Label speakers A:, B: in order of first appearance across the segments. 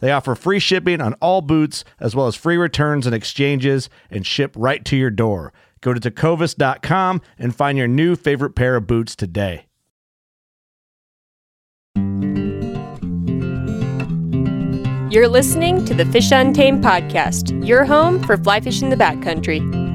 A: They offer free shipping on all boots, as well as free returns and exchanges, and ship right to your door. Go to tecovas.com and find your new favorite pair of boots today.
B: You're listening to the Fish Untamed podcast, your home for fly fishing the backcountry.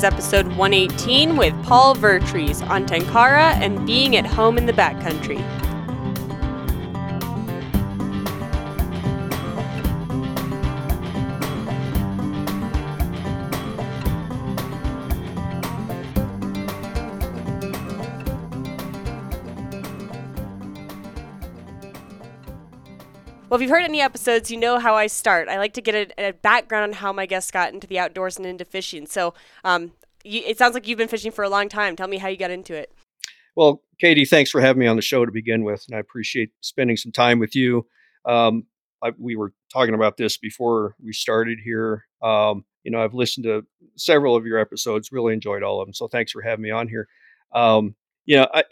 B: Is episode 118 with Paul Vertrees on Tenkara and being at home in the backcountry. Well, if you've heard any episodes, you know how I start. I like to get a, a background on how my guests got into the outdoors and into fishing. So um, you, it sounds like you've been fishing for a long time. Tell me how you got into it.
C: Well, Katie, thanks for having me on the show to begin with, and I appreciate spending some time with you. Um, I, we were talking about this before we started here. Um, you know, I've listened to several of your episodes, really enjoyed all of them. So thanks for having me on here. Um, you know, I,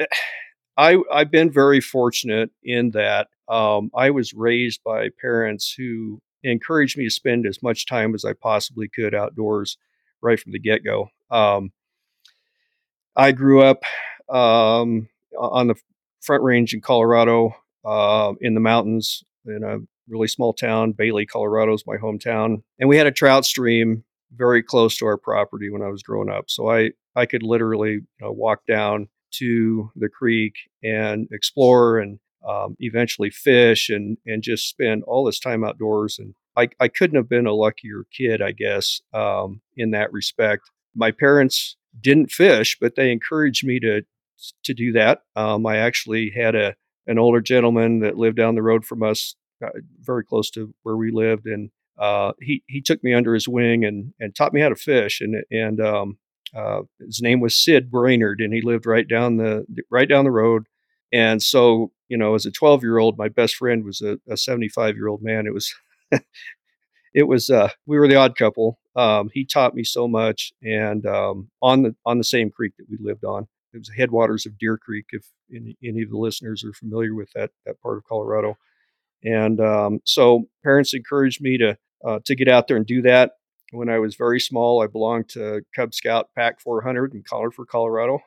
C: I I've been very fortunate in that um, I was raised by parents who encouraged me to spend as much time as I possibly could outdoors right from the get go. Um, I grew up um, on the Front Range in Colorado, uh, in the mountains, in a really small town. Bailey, Colorado is my hometown, and we had a trout stream very close to our property when I was growing up. So I I could literally you know, walk down to the creek and explore and um, eventually fish and and just spend all this time outdoors. And I, I couldn't have been a luckier kid, I guess, um, in that respect. My parents didn't fish, but they encouraged me to to do that. Um, I actually had a an older gentleman that lived down the road from us, uh, very close to where we lived, and uh, he he took me under his wing and and taught me how to fish. And and um, uh, his name was Sid Brainerd, and he lived right down the right down the road. And so, you know, as a 12 year old, my best friend was a 75 year old man. It was, it was, uh, we were the odd couple. Um, he taught me so much, and um, on the on the same creek that we lived on, it was the headwaters of Deer Creek. If any, any of the listeners are familiar with that that part of Colorado, and um, so parents encouraged me to uh, to get out there and do that. When I was very small, I belonged to Cub Scout Pack 400 in Colorado, Colorado,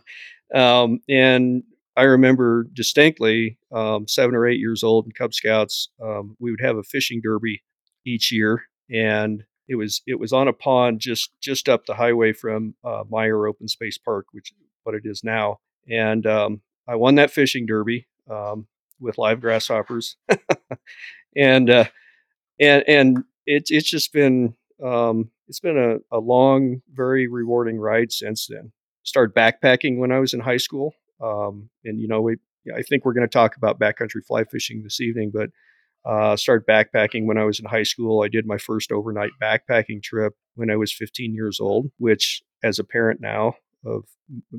C: um, and I remember distinctly, um, seven or eight years old in Cub Scouts, um, we would have a fishing derby each year, and it was it was on a pond just just up the highway from uh, Meyer Open Space Park, which is what it is now. And um, I won that fishing derby um, with live grasshoppers, and uh, and and it's it's just been um, it's been a, a long, very rewarding ride since then. Started backpacking when I was in high school. Um, and you know, we I think we're going to talk about backcountry fly fishing this evening, but uh, started backpacking when I was in high school. I did my first overnight backpacking trip when I was 15 years old, which as a parent now, of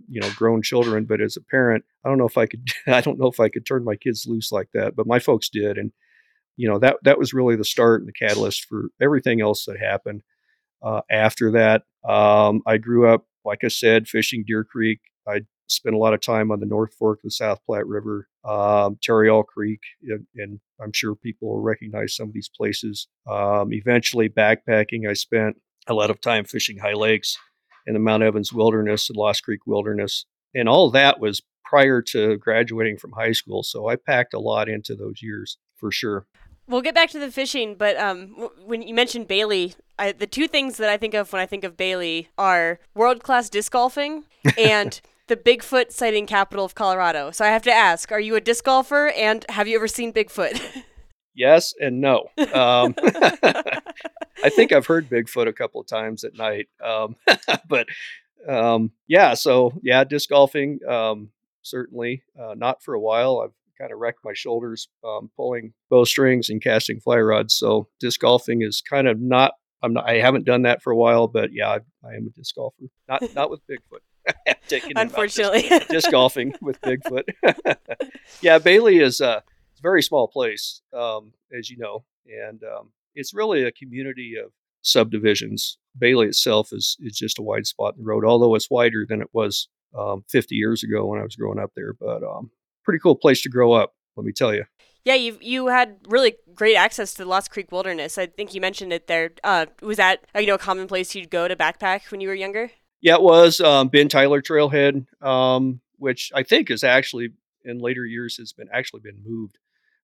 C: you know grown children. But as a parent, I don't know if I could I don't know if I could turn my kids loose like that. But my folks did, and you know that that was really the start and the catalyst for everything else that happened uh, after that. Um, I grew up, like I said, fishing Deer Creek. I spent a lot of time on the North Fork of the South Platte River, um, Tarryall Creek, and, and, I'm sure people will recognize some of these places. Um, eventually, backpacking. I spent a lot of time fishing high lakes in the Mount Evans Wilderness and Lost Creek Wilderness, and all that was prior to graduating from high school. So I packed a lot into those years for sure.
B: We'll get back to the fishing, but um, when you mentioned Bailey, I, the two things that I think of when I think of Bailey are world class disc golfing and the Bigfoot sighting capital of Colorado. So I have to ask: Are you a disc golfer, and have you ever seen Bigfoot?
C: yes and no. Um, I think I've heard Bigfoot a couple of times at night, um, but um, yeah. So yeah, disc golfing um, certainly uh, not for a while. I've kind of wrecked my shoulders um, pulling bowstrings and casting fly rods. So disc golfing is kind of not. I'm not. I haven't done that for a while, but yeah, I, I am a disc golfer. Not not with Bigfoot.
B: Unfortunately,
C: disc, disc, golfing with Bigfoot. yeah, Bailey is a, a very small place, um, as you know, and um, it's really a community of subdivisions. Bailey itself is is just a wide spot in the road, although it's wider than it was um, 50 years ago when I was growing up there. But um, pretty cool place to grow up, let me tell you.
B: Yeah, you you had really great access to the Lost Creek Wilderness. I think you mentioned it there. Uh, was that uh, you know a common place you'd go to backpack when you were younger?
C: Yeah, it was um, Ben Tyler Trailhead, um, which I think is actually in later years has been actually been moved.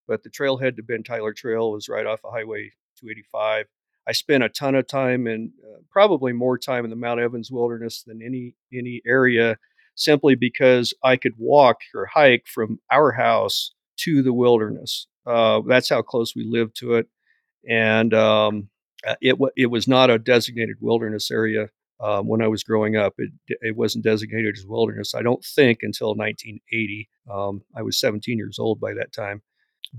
C: But the trailhead to Ben Tyler Trail was right off of Highway 285. I spent a ton of time and uh, probably more time in the Mount Evans Wilderness than any any area simply because I could walk or hike from our house to the wilderness. Uh, that's how close we lived to it, and um, uh, it it was not a designated wilderness area um, when I was growing up. It it wasn't designated as wilderness. I don't think until 1980. Um, I was 17 years old by that time,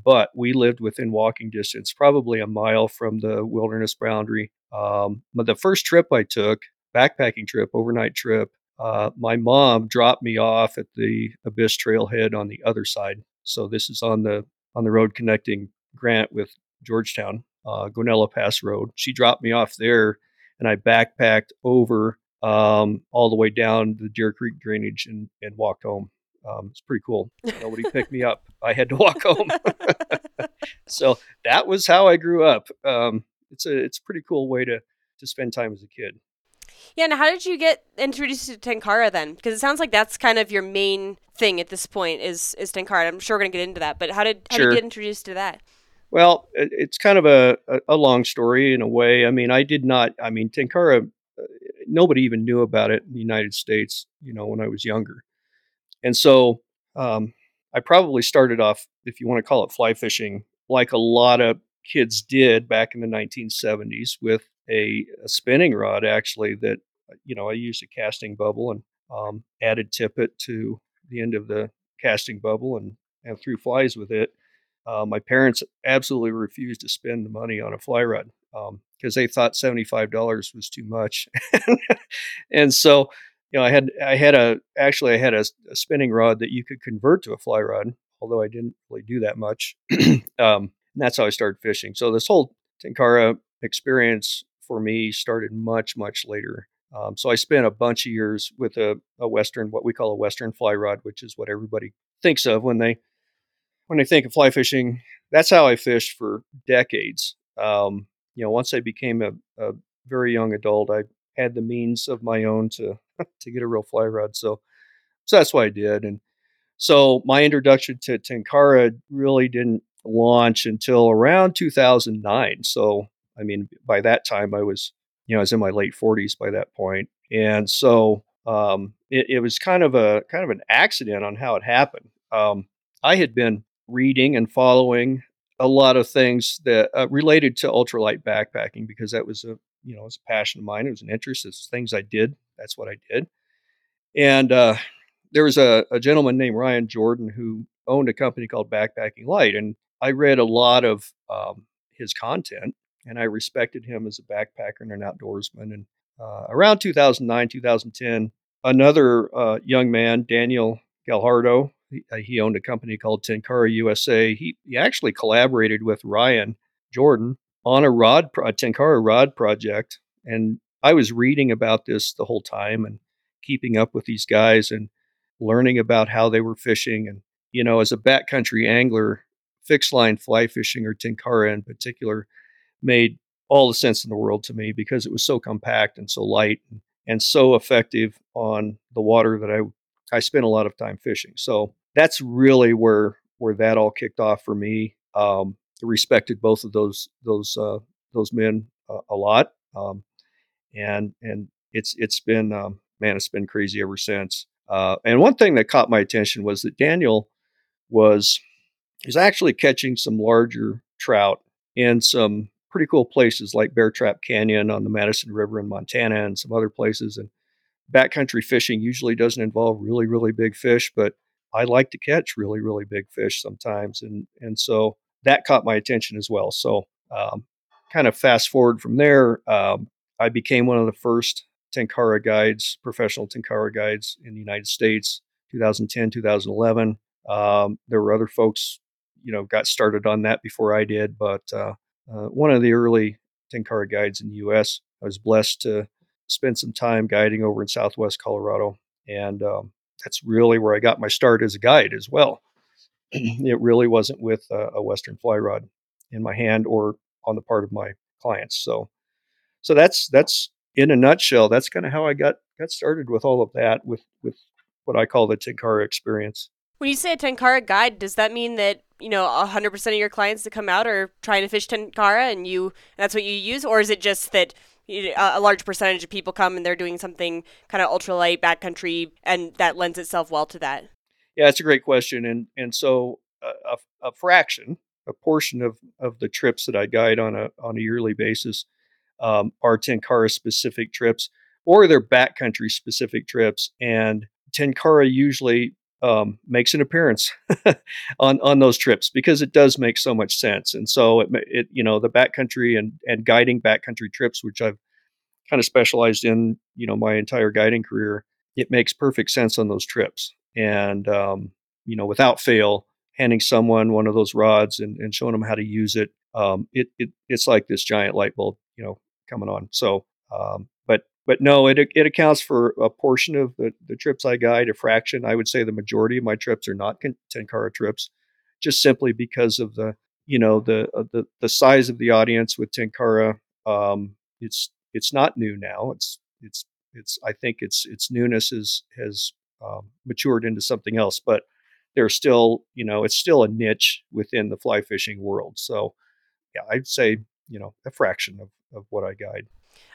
C: but we lived within walking distance, probably a mile from the wilderness boundary. Um, but the first trip I took, backpacking trip, overnight trip, uh, my mom dropped me off at the Abyss Trailhead on the other side. So this is on the on the road connecting Grant with Georgetown, uh, Guanella Pass Road. She dropped me off there, and I backpacked over um, all the way down the Deer Creek drainage and, and walked home. Um, it's pretty cool. Nobody picked me up. I had to walk home. so that was how I grew up. Um, it's a it's a pretty cool way to to spend time as a kid.
B: Yeah, and how did you get introduced to Tenkara then? Because it sounds like that's kind of your main thing at this point is is Tenkara. I'm sure we're gonna get into that, but how did how sure. did you get introduced to that?
C: Well, it's kind of a, a, long story in a way. I mean, I did not. I mean, Tenkara, uh, nobody even knew about it in the United States. You know, when I was younger, and so um, I probably started off, if you want to call it fly fishing, like a lot of kids did back in the 1970s with a, a spinning rod actually that uh, you know I used a casting bubble and um, added tippet to the end of the casting bubble and, and threw flies with it. Uh, my parents absolutely refused to spend the money on a fly rod because um, they thought seventy-five dollars was too much, and so you know I had I had a actually I had a, a, spinning rod that you could convert to a fly rod, although I didn't really do that much. um, and that's how I started fishing. So this whole Tenkara experience for me started much, much later. Um, so I spent a bunch of years with a, a Western, what we call a Western fly rod, which is what everybody thinks of when they when they think of fly fishing. That's how I fished for decades. Um, you know, once I became a, a, very young adult, I had the means of my own to to get a real fly rod. So so that's what I did. And so my introduction to Tenkara really didn't launch until around 2009. So I mean, by that time, I was, you know, I was in my late 40s by that point. and so um, it, it, was kind of a kind of an accident on how it happened. Um, I had been reading and following a lot of things that uh, related to ultralight backpacking because that was a you know it was a passion of mine. It was an interest. It's things I did. That's what I did. And uh, there was a, a gentleman named Ryan Jordan who owned a company called Backpacking Light, and I read a lot of um, his content and I respected him as a backpacker and an outdoorsman. And uh, around 2009, 2010, another uh, young man, Daniel Galhardo, he, uh, he, owned a company called Tenkara USA. He, he actually collaborated with Ryan Jordan on a rod, a Tenkara rod project. And I was reading about this the whole time and keeping up with these guys and learning about how they were fishing. And, you know, as a backcountry angler, fixed line fly fishing or Tenkara in particular made all the sense in the world to me because it was so compact and so light and, so effective on the water that I I spent a lot of time fishing. So that's really where where that all kicked off for me. Um, respected both of those those uh, those men uh, a lot, um, and and it's it's been um, man, it's been crazy ever since. Uh, and one thing that caught my attention was that Daniel was is actually catching some larger trout in some pretty cool places like Bear Trap Canyon on the Madison River in Montana and some other places. And backcountry fishing usually doesn't involve really, really big fish, but I like to catch really, really big fish sometimes. And, and so that caught my attention as well. So, um, kind of fast forward from there, um, I became one of the first Tenkara guides, professional Tenkara guides in the United States, 2010, 2011. Um, there were other folks, you know, got started on that before I did, but uh, uh, one of the early Tenkara guides in the U.S. I was blessed to spend some time guiding over in Southwest Colorado, and um, that's really where I got my start as a guide as well. it really wasn't with a Western fly rod in my hand or on the part of my clients. So, so that's that's in a nutshell. That's kind of how I got got started with all of that with with what I call the Tenkara experience.
B: When you say a Tenkara guide, does that mean that you know 100% of your clients that come out are trying to fish Tenkara and you that's what you use, or is it just that a large percentage of people come and they're doing something kind of ultralight backcountry, and that lends itself well to that?
C: Yeah, it's a great question, and and so a, a, fraction, a portion of of the trips that I guide on a on a yearly basis um, are Tenkara specific trips, or they're backcountry specific trips, and Tenkara usually um, makes an appearance on on those trips because it does make so much sense. And so it, it you know the backcountry and and guiding backcountry trips, which I've kind of specialized in, you know, my entire guiding career, it makes perfect sense on those trips. And um, you know, without fail, handing someone one of those rods and, and showing them how to use it, um, it, it it's like this giant light bulb, you know, coming on. So um, but no, it it accounts for a portion of the, the trips I guide, a fraction. I would say the majority of my trips are not Tenkara trips, just simply because of the you know the uh, the the size of the audience with Tenkara. Um, it's it's not new now. It's it's it's I think its its newness is has um, matured into something else, but there's still you know it's still a niche within the fly fishing world. So yeah, I'd say you know a fraction of of what I guide.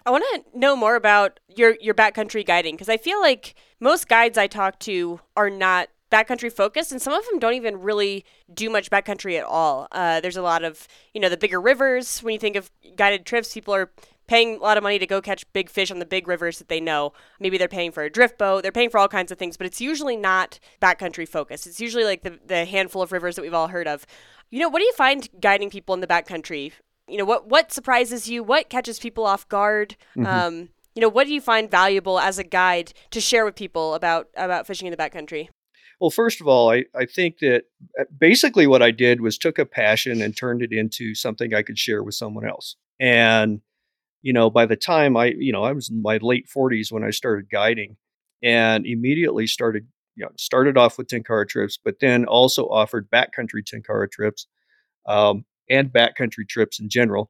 B: I want to know more about your your backcountry guiding because I feel like most guides I talk to are not backcountry focused, and some of them don't even really do much backcountry at all. Uh, there's a lot of you know the bigger rivers. When you think of guided trips, people are paying a lot of money to go catch big fish on the big rivers that they know. Maybe they're paying for a drift boat, they're paying for all kinds of things, but it's usually not backcountry focused. It's usually like the, the handful of rivers that we've all heard of. You know, what do you find guiding people in the backcountry you know what what surprises you? What catches people off guard? Mm-hmm. um, you know what do you find valuable as a guide to share with people about about fishing in the backcountry?
C: Well first of all I, I think that uh, basically what i did was took a passion and turned it into something i could share with someone else. And you know by the time i you know i was in my late 40s when i started guiding and immediately started you know started off with tenkara trips but then also offered backcountry tenkara trips um, and backcountry trips in general.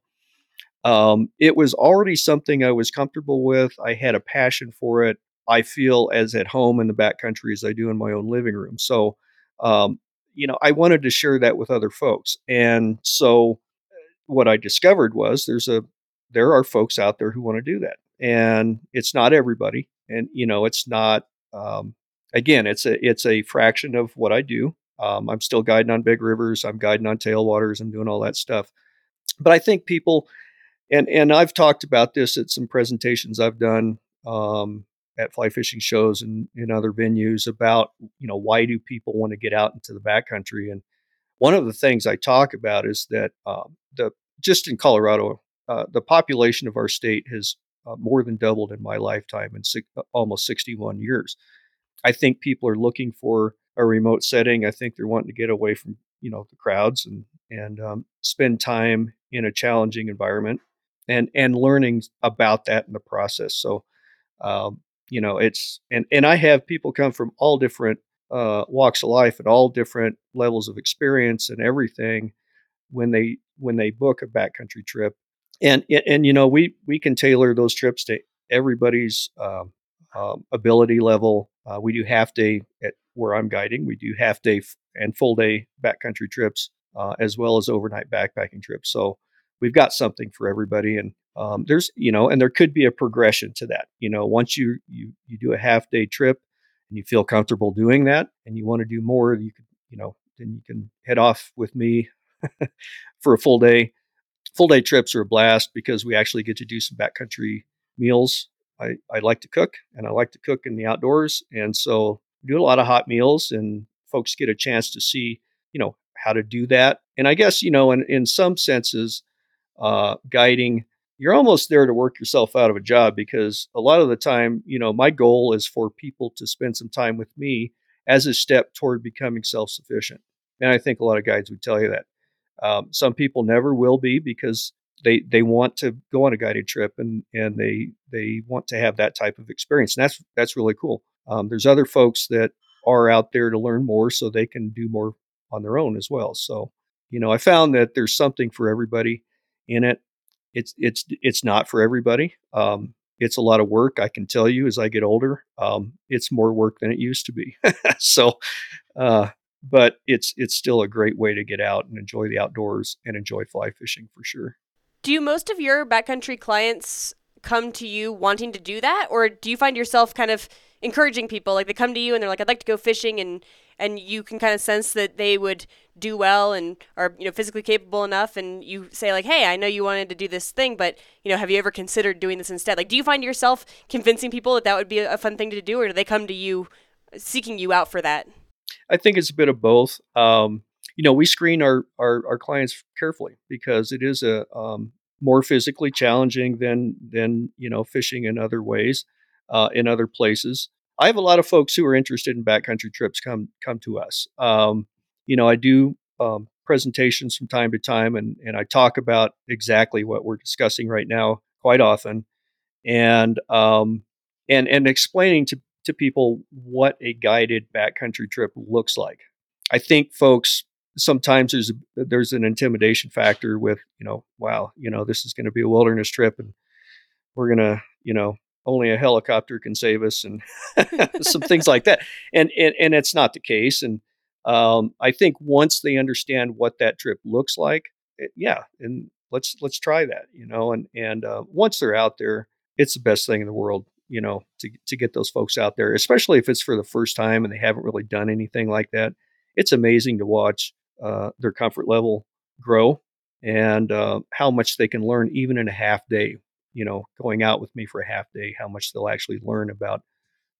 C: Um, it was already something I was comfortable with. I had a passion for it. I feel as at home in the backcountry as I do in my own living room. So, um, you know, I wanted to share that with other folks. And so, what I discovered was there's a there are folks out there who want to do that, and it's not everybody. And you know, it's not. Um, again, it's a it's a fraction of what I do. Um, I'm still guiding on big rivers. I'm guiding on tailwaters. I'm doing all that stuff. But I think people, and and I've talked about this at some presentations I've done um, at fly fishing shows and in other venues about you know why do people want to get out into the backcountry? And one of the things I talk about is that um, the just in Colorado, uh, the population of our state has uh, more than doubled in my lifetime in six, uh, almost 61 years. I think people are looking for a remote setting. I think they're wanting to get away from you know the crowds and and um, spend time in a challenging environment and and learning about that in the process. So um, you know it's and and I have people come from all different uh, walks of life and all different levels of experience and everything when they when they book a backcountry trip and and you know we we can tailor those trips to everybody's um, um, ability level uh, we do half day at where i'm guiding. We do half day and full day backcountry trips uh, as well as overnight backpacking trips. So we've got something for everybody and um, there's you know and there could be a progression to that. You know once you you you do a half day trip and you feel comfortable doing that and you want to do more you could you know then you can head off with me for a full day full day trips are a blast because we actually get to do some backcountry meals. I, I like to cook and i like to cook in the outdoors and so do a lot of hot meals and folks get a chance to see you know how to do that and i guess you know in, in some senses uh, guiding you're almost there to work yourself out of a job because a lot of the time, you know, my goal is for people to spend some time with me as a step toward becoming self sufficient. And I think a lot of guides would tell you that. Um, some people never will be because they they want to go on a guided trip and and they they want to have that type of experience. And that's that's really cool. Um, there's other folks that are out there to learn more so they can do more on their own as well. So, you know, I found that there's something for everybody in it it's it's it's not for everybody. Um, it's a lot of work. I can tell you as I get older, um, it's more work than it used to be. so, uh, but it's it's still a great way to get out and enjoy the outdoors and enjoy fly fishing for sure.
B: Do most of your backcountry clients come to you wanting to do that, or do you find yourself kind of encouraging people? Like they come to you and they're like, "I'd like to go fishing," and and you can kind of sense that they would do well and are you know physically capable enough and you say like hey i know you wanted to do this thing but you know have you ever considered doing this instead like do you find yourself convincing people that that would be a fun thing to do or do they come to you seeking you out for that
C: i think it's a bit of both um, you know we screen our, our, our clients carefully because it is a um, more physically challenging than than you know fishing in other ways uh, in other places I have a lot of folks who are interested in backcountry trips come come to us. Um, you know, I do um, presentations from time to time, and and I talk about exactly what we're discussing right now quite often, and um, and and explaining to to people what a guided backcountry trip looks like. I think folks sometimes there's a, there's an intimidation factor with you know wow you know this is going to be a wilderness trip and we're to you know only a helicopter can save us and some things like that. And, and, and it's not the case. And um, I think once they understand what that trip looks like, it, eh, yeah, and let's let's try that, you know. And and uh, once they're out there, it's the best thing in the world, you know, to to get those folks out there, especially if it's for the first time and they haven't really done anything like that. It's amazing to watch uh, their comfort level grow and uh, how much they can learn even in a half day you know, going out with me for a half day, how much they'll actually learn about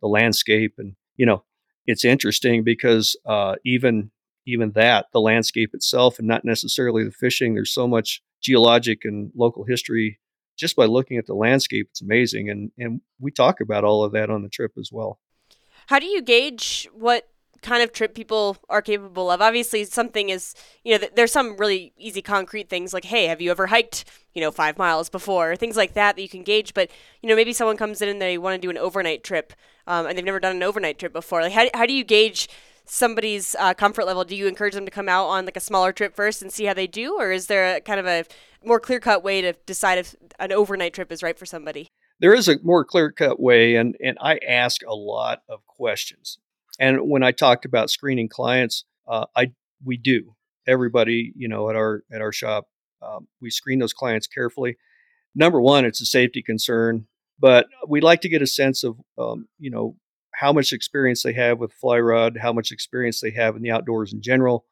C: the landscape. And, you know, it's interesting because uh, even even that, the landscape itself and not necessarily the fishing, there's so much geologic and local history just by looking at the landscape. It's amazing. And, and we talk about all of that on the trip as well.
B: How do you gauge what kind of trip people are capable of. Obviously, something is, you know, there's some really easy concrete things like, hey, have you ever hiked, you know, five miles before? Things like that that you can gauge. But, you know, maybe someone comes in and they want to do an overnight trip um, and they've never done an overnight trip before. Like, how, how do you gauge somebody's uh, comfort level? Do you encourage them to come out on like a smaller trip first and see how they do? Or is there a kind of a more clear cut way to decide if an overnight trip is right for somebody?
C: There is a more clear cut way, and, and I ask a lot of questions. And when I talked about screening clients, uh, I we do everybody you know at our at our shop um, we screen those clients carefully. Number one, it's a safety concern, but we like to get a sense of um, you know how much experience they have with fly rod, how much experience they have in the outdoors in general,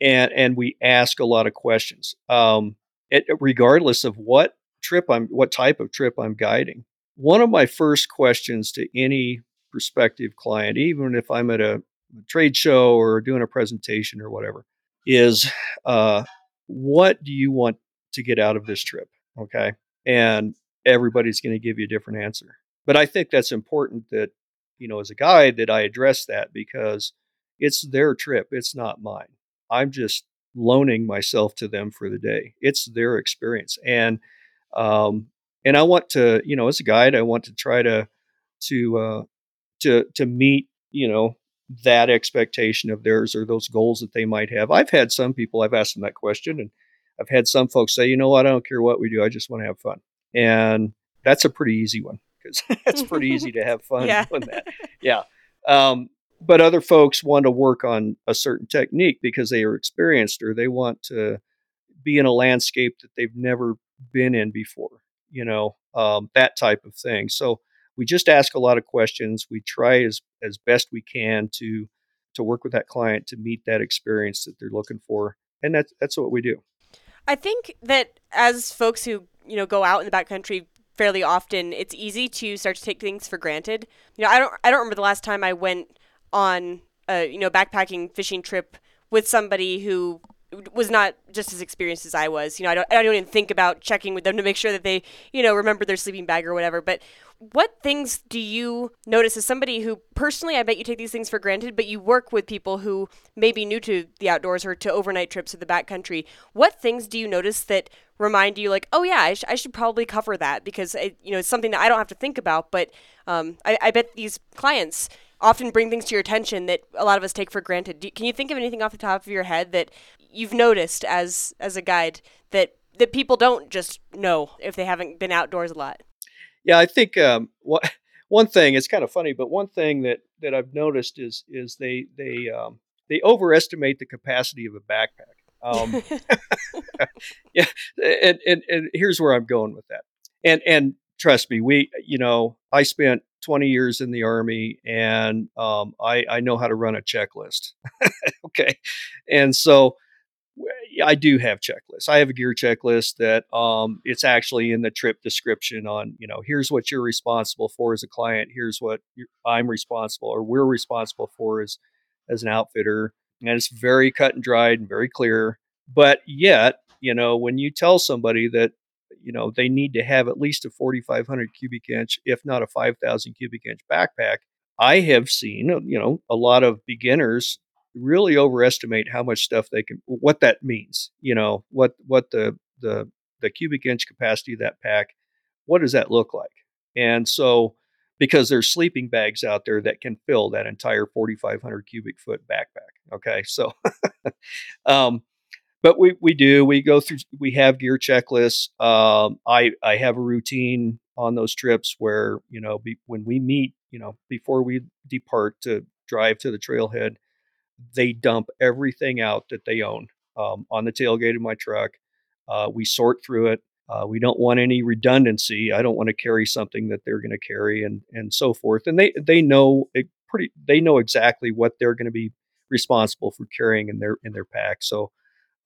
C: and and we ask a lot of questions. Um, it, regardless of what trip I'm, what type of trip I'm guiding. One of my first questions to any prospective client, even if I'm at a, trade show or doing a presentation or whatever, is uh, what do you want to get out of this trip? Okay. And everybody's going to give you a different answer. But I think that's important that, you know, as a guide, that I address that because it's their trip, it's not mine. I'm just loaning myself to them for the day. It's their experience, and um, and I want to, you know, as a guide, I want to try to to uh, to to meet, you know, that expectation of theirs or those goals that they might have. I've had some people I've asked them that question, and I've had some folks say, you know what, I don't care what we do, I just want to have fun, and that's a pretty easy one because it's pretty easy to have fun
B: Yeah.
C: doing that. Yeah. Um, but other folks want to work on a certain technique because they are experienced or they want to be in a landscape that they've never been in before, you know, um, that type of thing. So we just ask a lot of questions. We try as, as best we can to to work with that client to meet that experience that they're looking for. And that's that's what we do.
B: I think that as folks who you know go out in the backcountry fairly often, it's easy to start to take things for granted. You know, I don't I don't remember the last time I went on a you know backpacking fishing trip with somebody who was not just as experienced as I was. You know, I don't I don't even think about checking with them to make sure that they you know remember their sleeping bag or whatever. But what things do you notice as somebody who personally I bet you take these things for granted, but you work with people who may be new to the outdoors or to overnight trips to the backcountry? What things do you notice that remind you like, oh yeah, I, sh- I should probably cover that because it, you know it's something that I don't have to think about, but um, I, I bet these clients often bring things to your attention that a lot of us take for granted. Do, can you think of anything off the top of your head that you've noticed as as a guide that that people don't just know if they haven't been outdoors a lot?
C: Yeah, I think um, what, one thing it's kind of funny, but one thing that that I've noticed is is they they um, they overestimate the capacity of a backpack. Um, yeah, and, and and here's where I'm going with that. And and trust me, we you know I spent 20 years in the army, and um, I I know how to run a checklist. okay, and so I do have checklists. I have a gear checklist that um, it's actually in the trip description on, you know, here's what you're responsible for as a client. Here's what I'm responsible or we're responsible for as, as an outfitter. And it's very cut and dried and very clear. But yet, you know, when you tell somebody that, you know, they need to have at least a 4,500 cubic inch, if not a 5,000 cubic inch backpack, I have seen, you know, a lot of beginners really overestimate how much stuff they can what that means you know what what the the the cubic inch capacity of that pack what does that look like? And so because there's sleeping bags out there that can fill that entire 4500 cubic foot backpack okay? So um but we we do we go through we have gear checklists um i i have a routine on those trips where you know be, when we meet you know before we depart to drive to the trailhead they dump everything out that they own um, on the tailgate of my truck. Uh, we sort through it. Uh, we don't want any redundancy. I don't want to carry something that they're going to carry, and and so forth. And they they know pretty. They know exactly what they're going to be responsible for carrying in their in their pack. So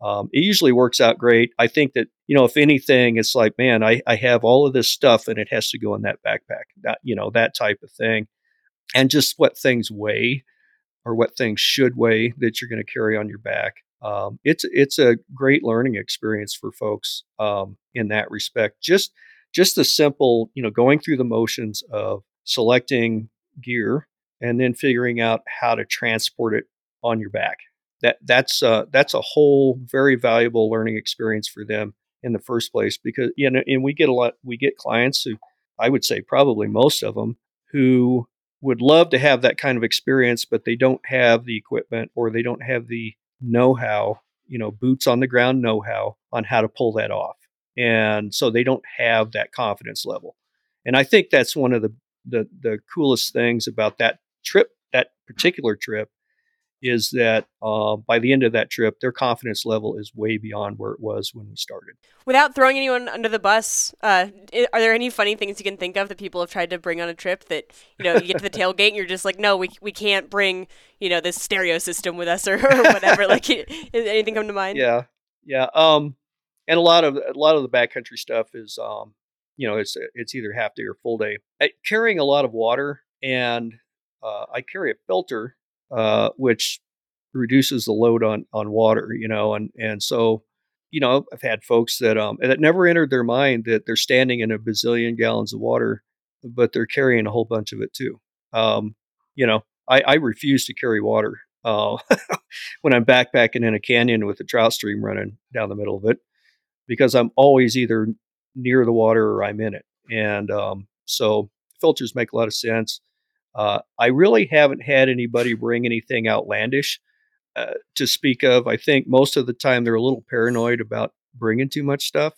C: um, it usually works out great. I think that you know, if anything, it's like, man, I I have all of this stuff, and it has to go in that backpack. That you know, that type of thing, and just what things weigh or what things should weigh that you're going to carry on your back. Um, it's it's a great learning experience for folks um, in that respect. Just just the simple, you know, going through the motions of selecting gear and then figuring out how to transport it on your back. That that's uh, that's a whole very valuable learning experience for them in the first place because you know, and we get a lot we get clients who I would say probably most of them who would love to have that kind of experience, but they don't have the equipment or they don't have the know how, you know, boots on the ground know how on how to pull that off. And so they don't have that confidence level. And I think that's one of the, the, the coolest things about that trip, that particular trip, is that uh, by the end of that trip, their confidence level is way beyond where it was when we started.
B: Without throwing anyone under the bus, uh, are there any funny things you can think of that people have tried to bring on a trip that you know you get to the tailgate and you're just like, no, we we can't bring you know this stereo system with us or, or whatever. like, anything come to mind?
C: Yeah, yeah. Um, and a lot of a lot of the backcountry stuff is, um, you know, it's it's either half day or full day. I, carrying a lot of water, and uh, I carry a filter, uh, which reduces the load on on water. You know, and and so you know, I've had folks that um that never entered their mind that they're standing in a bazillion gallons of water, but they're carrying a whole bunch of it too. Um, you know, I, I refuse to carry water uh, when I'm backpacking in a canyon with a trout stream running down the middle of it because I'm always either near the water or I'm in it. And um, so filters make a lot of sense. Uh, I really haven't had anybody bring anything outlandish uh, to speak of. I think most of the time they're a little paranoid about bringing too much stuff.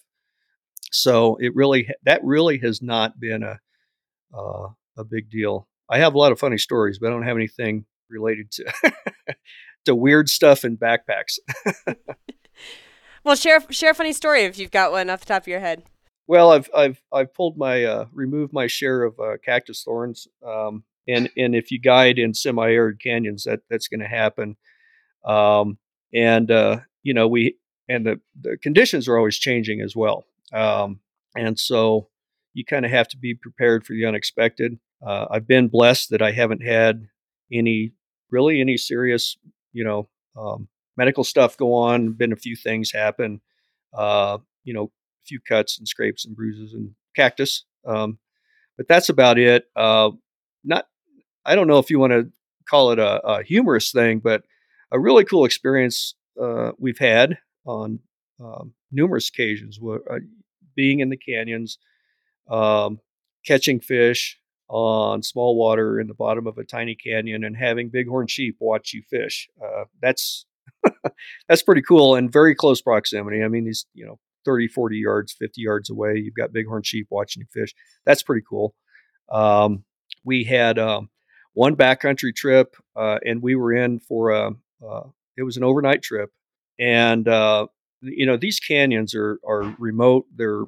C: So it really that really has not been a uh, a big deal. I have a lot of funny stories, but I don't have anything related to to weird stuff in backpacks.
B: well, share share a funny story if you've got one off the top of your head.
C: Well, I've I've I've pulled my uh, removed my share of uh, cactus thorns, um, and and if you guide in semi-arid canyons, that that's going to happen. Um, and uh, you know we and the the conditions are always changing as well, um, and so you kind of have to be prepared for the unexpected. Uh, I've been blessed that I haven't had any really any serious, you know, um, medical stuff go on. Been a few things happen, uh, you know, a few cuts and scrapes and bruises and cactus, um, but that's about it. Uh, not, I don't know if you want to call it a, a, humorous thing, but a really cool experience uh, we've had on um, numerous occasions. Uh, being in the canyons, um, catching fish, on small water in the bottom of a tiny canyon and having bighorn sheep watch you fish. Uh, that's that's pretty cool and very close proximity. I mean, these, you know, 30, 40 yards, 50 yards away, you've got bighorn sheep watching you fish. That's pretty cool. Um, we had um, one backcountry trip uh, and we were in for a, uh, it was an overnight trip. And, uh, you know, these canyons are, are remote. They're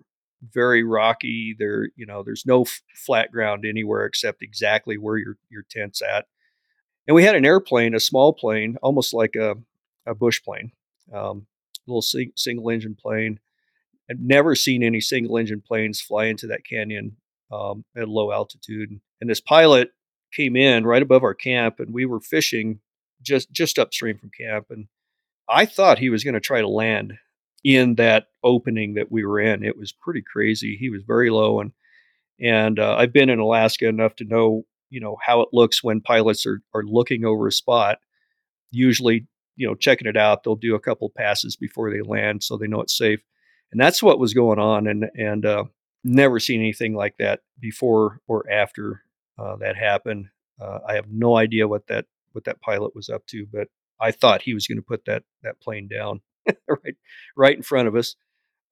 C: very rocky. There, you know, there's no f- flat ground anywhere except exactly where your your tent's at. And we had an airplane, a small plane, almost like a a bush plane, um, little sing- single engine plane. I've never seen any single engine planes fly into that canyon um, at low altitude. And this pilot came in right above our camp, and we were fishing just just upstream from camp. And I thought he was going to try to land in that opening that we were in. It was pretty crazy. He was very low, and and uh, I've been in Alaska enough to know you know how it looks when pilots are are looking over a spot. Usually, you know, checking it out, they'll do a couple passes before they land, so they know it's safe. And that's what was going on, and and uh, never seen anything like that before or after uh, that happened. Uh, I have no idea what that what that pilot was up to, but I thought he was going to put that that plane down. right, right in front of us.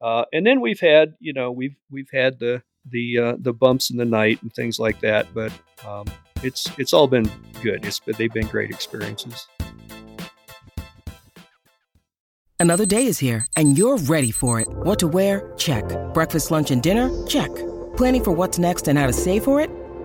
C: Uh, and then we've had, you know, we've we've had the the uh, the bumps in the night and things like that. But um, it's it's all been good. It's they've been great experiences.
D: Another day is here, and you're ready for it. What to wear? Check. Breakfast, lunch, and dinner? Check. Planning for what's next and how to save for it?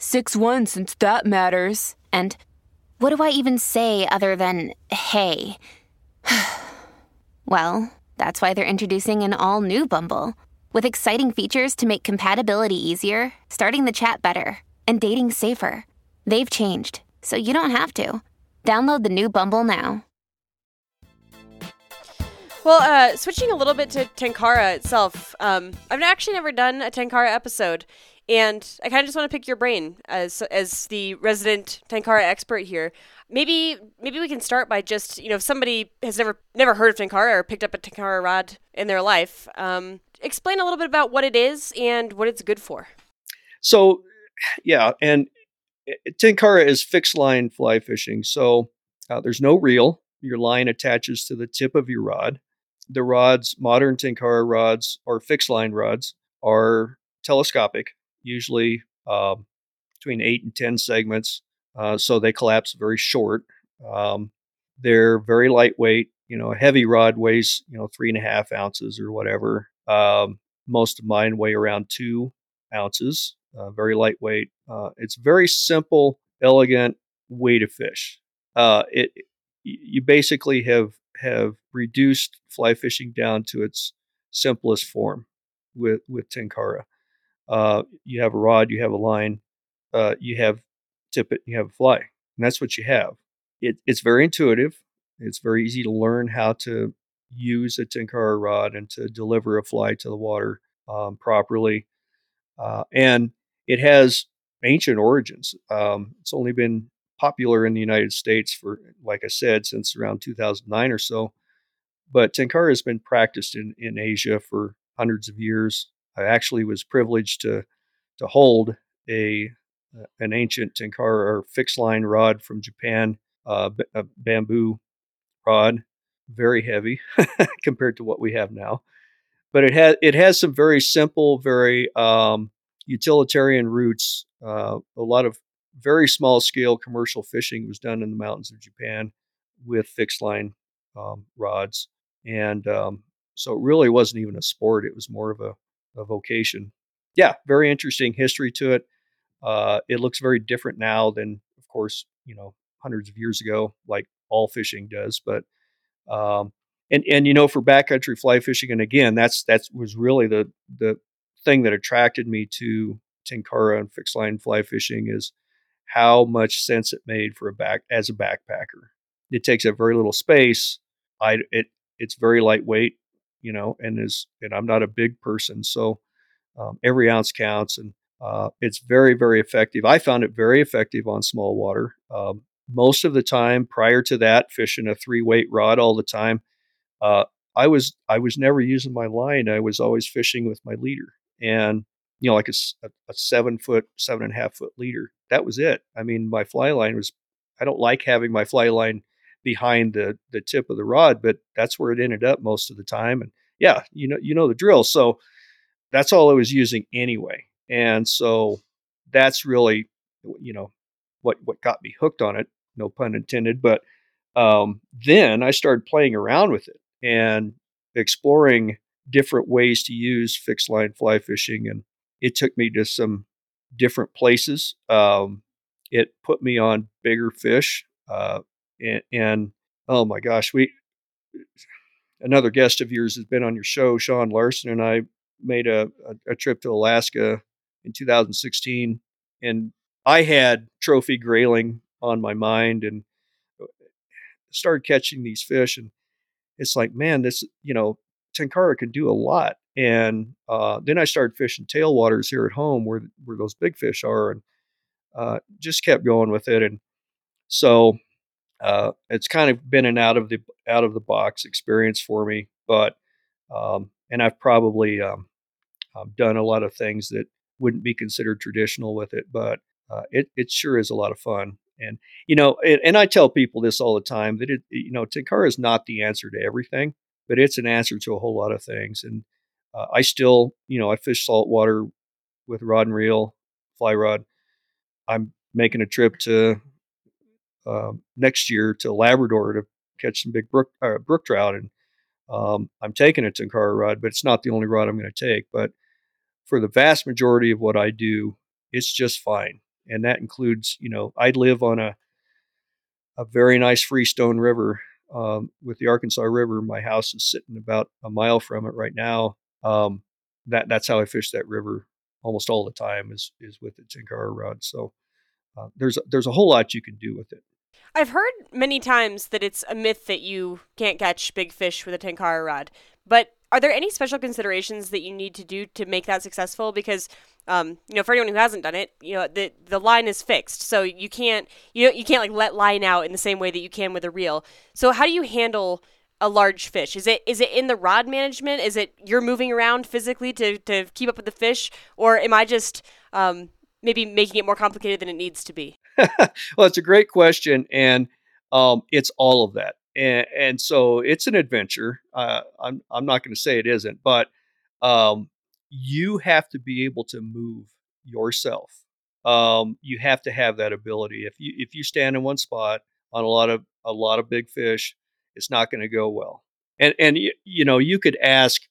E: 6-1 since that matters. And what do I even say other than hey? well... That's why they're introducing an all new Bumble with exciting features to make compatibility easier, starting the chat better, and dating safer. They've changed, so you don't have to. Download the new Bumble now.
B: Well, uh, switching a little bit to Tenkara itself, um, I've actually never done a Tenkara episode, and I kind of just want to pick your brain as as the resident Tenkara expert here maybe maybe we can start by just you know if somebody has never never heard of Tenkara or picked up a Tenkara rod in their life, um, explain a little bit about what it is and what it's good for.
C: So, yeah, and eh, Tenkara is fixed line fly fishing. So uh, there's no reel. Your line attaches to the tip of your rod. The rods, modern Tenkara rods or fixed line rods, are telescopic, usually um, between eight and ten segments uh, so they collapse very short. Um, they're very lightweight. you know, a heavy rod weighs, you know, three and a half ounces or whatever. Um, most of mine weigh around two ounces, uh, very lightweight. Uh, it's very simple, elegant way to fish. Uh, it you basically have have reduced fly fishing down to its simplest form with with Tenkara. Uh, you have a rod, you have a line, uh, you have tippet, you have a fly, and that's what you have. It, it's very intuitive. It's very easy to learn how to use a Tenkara rod and to deliver a fly to the water um, properly. Uh, and it has ancient origins. Um, it's only been popular in the United States for, like I said, since around 2009 or so. But Tenkara has been practiced in, in Asia for hundreds of years. I actually was privileged to to hold a an ancient Tenkara or fixed line rod from Japan, uh, b- a bamboo rod, very heavy compared to what we have now. But it has it has some very simple, very um, utilitarian roots. Uh, a lot of very small scale commercial fishing was done in the mountains of Japan with fixed line um, rods, and um, so it really wasn't even a sport; it was more of a, a vocation. Yeah, very interesting history to it. Uh, it looks very different now than, of course, you know, hundreds of years ago, like all fishing does. But um, and and you know, for backcountry fly fishing, and again, that's that was really the the thing that attracted me to Tenkara and fixed line fly fishing is how much sense it made for a back as a backpacker. It takes up very little space. I it it's very lightweight, you know, and is and I'm not a big person, so um, every ounce counts, and uh, it's very very effective. I found it very effective on small water. Um, most of the time, prior to that, fishing a three weight rod all the time, uh, I was I was never using my line. I was always fishing with my leader, and you know, like a, a seven foot, seven and a half foot leader. That was it. I mean, my fly line was. I don't like having my fly line behind the the tip of the rod, but that's where it ended up most of the time. And yeah, you know, you know the drill. So that's all I was using anyway. And so that's really, you know, what what got me hooked on it. No pun intended. But um, then I started playing around with it and exploring different ways to use fixed line fly fishing, and it took me to some different places. Um, it put me on bigger fish, uh, and, and oh my gosh, we another guest of yours has been on your show, Sean Larson, and I made a, a, a trip to Alaska in 2016, and I had trophy grayling on my mind and uh, started catching these fish. And it's like, man, this, you know, Tenkara can do a lot. And uh, then I started fishing tailwaters here at home where where those big fish are, and uh, just kept going with it. And so uh, it's kind of been an out of the out of the box experience for me. But um, and I've probably um, um, done a lot of things that wouldn't be considered traditional with it, but uh, it it sure is a lot of fun. And you know, and, I tell people this all the time that it you know Tenkara is not the answer to everything, but it's an answer to a whole lot of things. And uh, I still you know I fish saltwater with rod and reel, fly rod. I'm making a trip to uh, next year to Labrador to catch some big brook uh, brook trout, and um, I'm taking a Tenkara rod, but it's not the only rod I'm going to take. But for the vast majority of what I do, it's just fine. And that includes, you know, I live on a a very nice freestone river um, with the Arkansas River. My house is sitting about a mile from it right now. Um, that that's how I fish that river almost all the time is is with the Tenkara rod. So uh, there's there's a whole lot you can do with it.
B: I've heard many times that it's a myth that you can't catch big fish with a Tenkara rod, but are there any special considerations that you need to do to make that successful? Because um, you know, for anyone who hasn't done it, you know, the the line is fixed, so you can't you know you can't like let line out in the same way that you can with a reel. So how do you handle a large fish? Is it is it in the rod management? Is it you're moving around physically to to keep up with the fish, or am I just um, maybe making it more complicated than it needs to be?
C: well, it's a great question, and um, it's all of that and, and so it's an adventure. Uh, I'm I'm not going to say it isn't, but um, you have to be able to move yourself. Um, you have to have that ability. If you if you stand in one spot on a lot of a lot of big fish, it's not going to go well. And and you know, you could ask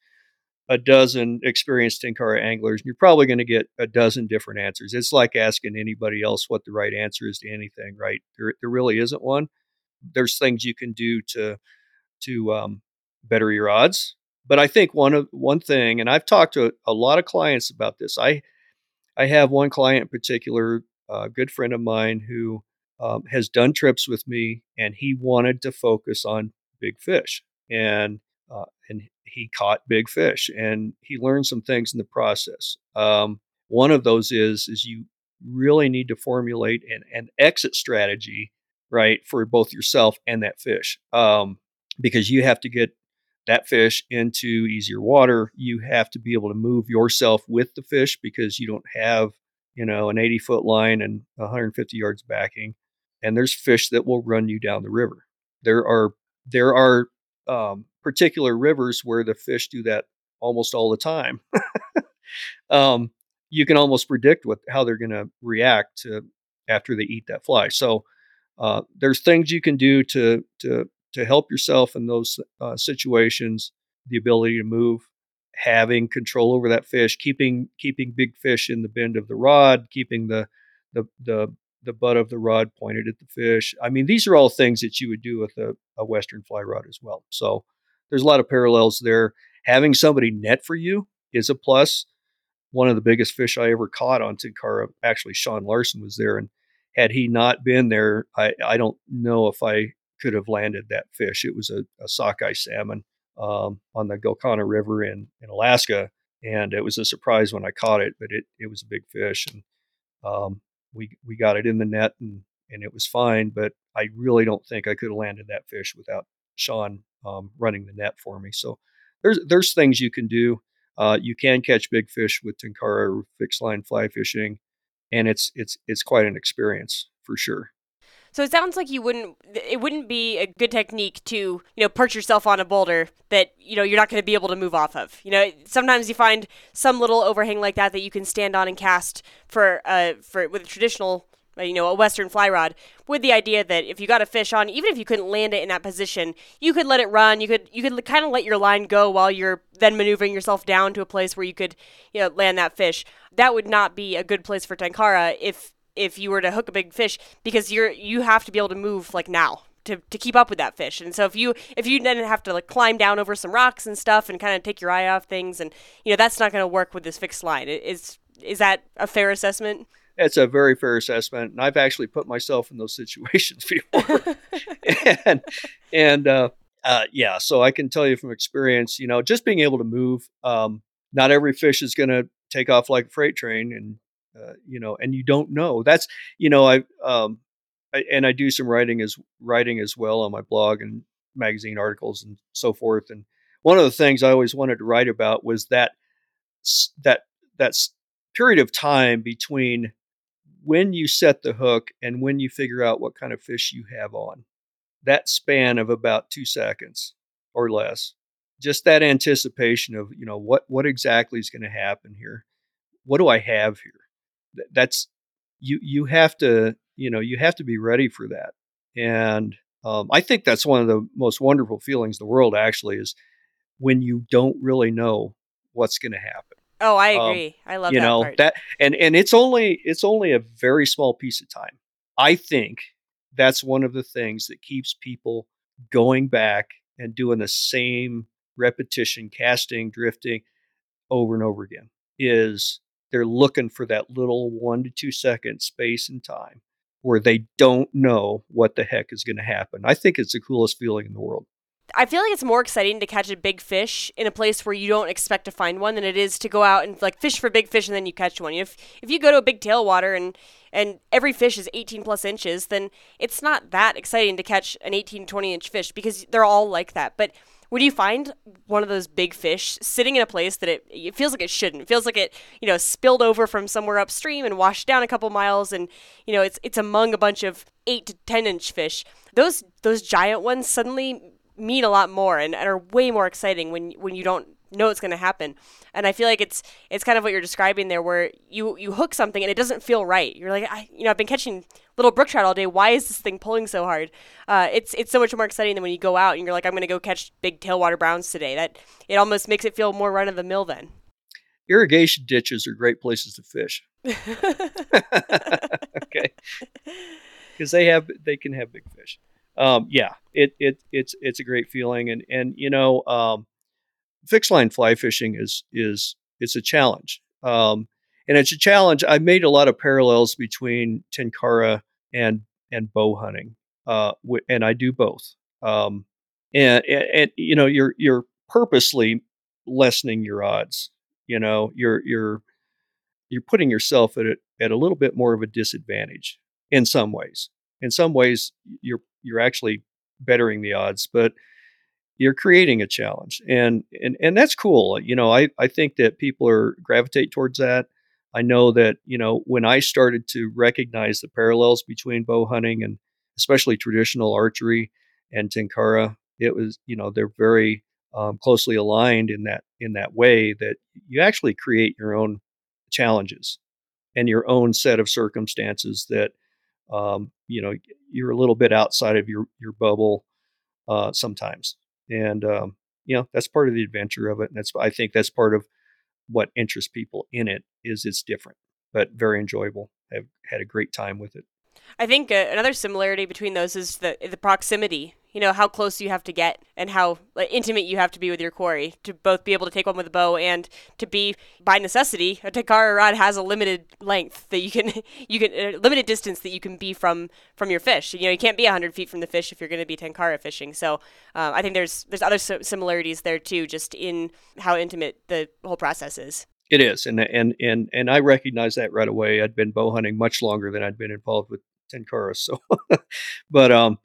C: a dozen experienced tenkara anglers, and you're probably going to get a dozen different answers. It's like asking anybody else what the right answer is to anything, right? There, there really isn't one. There's things you can do to to um, better your odds. But I think one of one thing, and I've talked to a lot of clients about this. I I have one client in particular, a good friend of mine, who um, has done trips with me, and he wanted to focus on big fish, and uh, and he caught big fish, and he learned some things in the process. Um, one of those is is you really need to formulate an, an exit strategy, right, for both yourself and that fish, um, because you have to get that fish into easier water. You have to be able to move yourself with the fish because you don't have, you know, an 80 foot line and 150 yards backing. And there's fish that will run you down the river. There are there are um, particular rivers where the fish do that almost all the time. um, you can almost predict what how they're going to react to after they eat that fly. So uh, there's things you can do to to to help yourself in those uh, situations. The ability to move, having control over that fish, keeping keeping big fish in the bend of the rod, keeping the the the the butt of the rod pointed at the fish. I mean, these are all things that you would do with a, a Western fly rod as well. So there's a lot of parallels there. Having somebody net for you is a plus. One of the biggest fish I ever caught on Tenkara, actually, Sean Larson was there. And had he not been there, I, I don't know if I could have landed that fish. It was a, a sockeye salmon um, on the Gulkana River in, in Alaska. And it was a surprise when I caught it, but it, it was a big fish. And um, we, we got it in the net and, and it was fine. But I really don't think I could have landed that fish without Sean um, running the net for me. So there's there's things you can do. Uh, you can catch big fish with Tenkara fixed line fly fishing, and it's it's it's quite an experience for sure.
B: So it sounds like you wouldn't it wouldn't be a good technique to, you know, perch yourself on a boulder that, you know, you're not going to be able to move off of. You know, sometimes you find some little overhang like that that you can stand on and cast for uh for with a traditional uh, you know, a western fly rod with the idea that if you got a fish on, even if you couldn't land it in that position, you could let it run. You could you could kind of let your line go while you're then maneuvering yourself down to a place where you could, you know, land that fish. That would not be a good place for Tenkara if if you were to hook a big fish because you're you have to be able to move like now to, to keep up with that fish. And so if you if you then have to like climb down over some rocks and stuff and kind of take your eye off things and you know that's not going to work with this fixed line. Is is that a fair assessment?
C: It's a very fair assessment, and I've actually put myself in those situations before. and and uh, uh, yeah, so I can tell you from experience, you know, just being able to move. Um, not every fish is going to take off like a freight train, and uh, you know, and you don't know. That's you know, I um, I, and I do some writing as writing as well on my blog and magazine articles and so forth. And one of the things I always wanted to write about was that that that period of time between when you set the hook and when you figure out what kind of fish you have on. That span of about two seconds or less. Just that anticipation of, you know, what what exactly is going to happen here? What do I have here? That's you you have to, you know, you have to be ready for that. And um, I think that's one of the most wonderful feelings in the world actually is when you don't really know what's going to happen.
B: Oh, I um, agree. Um, I love
C: you
B: that
C: know
B: part.
C: that and and it's only it's only a very small piece of time. I think that's one of the things that keeps people going back and doing the same repetition, casting, drifting over and over again. Is they're looking for that little one to two second space and time where they don't know what the heck is going to happen. I think it's the coolest feeling in the world.
B: I feel like it's more exciting to catch a big fish in a place where you don't expect to find one than it is to go out and like fish for big fish and then you catch one. If if you go to a big tailwater and and every fish is 18 plus inches, then it's not that exciting to catch an 18 20 inch fish because they're all like that. But when you find one of those big fish sitting in a place that it, it feels like it shouldn't, it feels like it you know spilled over from somewhere upstream and washed down a couple miles, and you know it's it's among a bunch of eight to ten inch fish. Those those giant ones suddenly mean a lot more and, and are way more exciting when when you don't know it's going to happen. And I feel like it's it's kind of what you're describing there, where you you hook something and it doesn't feel right. You're like, I, you know, I've been catching little brook trout all day. Why is this thing pulling so hard? Uh, it's it's so much more exciting than when you go out and you're like, I'm going to go catch big tailwater browns today. That it almost makes it feel more run of the mill then.
C: Irrigation ditches are great places to fish. okay, because they have they can have big fish. Um, yeah, it it it's it's a great feeling, and and you know, um, fixed line fly fishing is is it's a challenge, um, and it's a challenge. I've made a lot of parallels between tenkara and and bow hunting, uh, and I do both. Um, and, and and you know, you're you're purposely lessening your odds. You know, you're you're you're putting yourself at a, at a little bit more of a disadvantage in some ways. In some ways, you're you're actually bettering the odds, but you're creating a challenge, and and and that's cool. You know, I I think that people are gravitate towards that. I know that you know when I started to recognize the parallels between bow hunting and especially traditional archery and tenkara, it was you know they're very um, closely aligned in that in that way that you actually create your own challenges and your own set of circumstances that um, you know you're a little bit outside of your your bubble uh, sometimes and um, you know that's part of the adventure of it and that's i think that's part of what interests people in it is it's different but very enjoyable i've had a great time with it
B: I think uh, another similarity between those is the the proximity. You know how close you have to get and how like, intimate you have to be with your quarry to both be able to take one with a bow and to be by necessity. A tenkara rod has a limited length that you can you can a limited distance that you can be from from your fish. You know you can't be hundred feet from the fish if you're going to be tenkara fishing. So uh, I think there's there's other similarities there too, just in how intimate the whole process is.
C: It is, and and and and I recognize that right away. I'd been bow hunting much longer than I'd been involved with Tenkara. So, but um,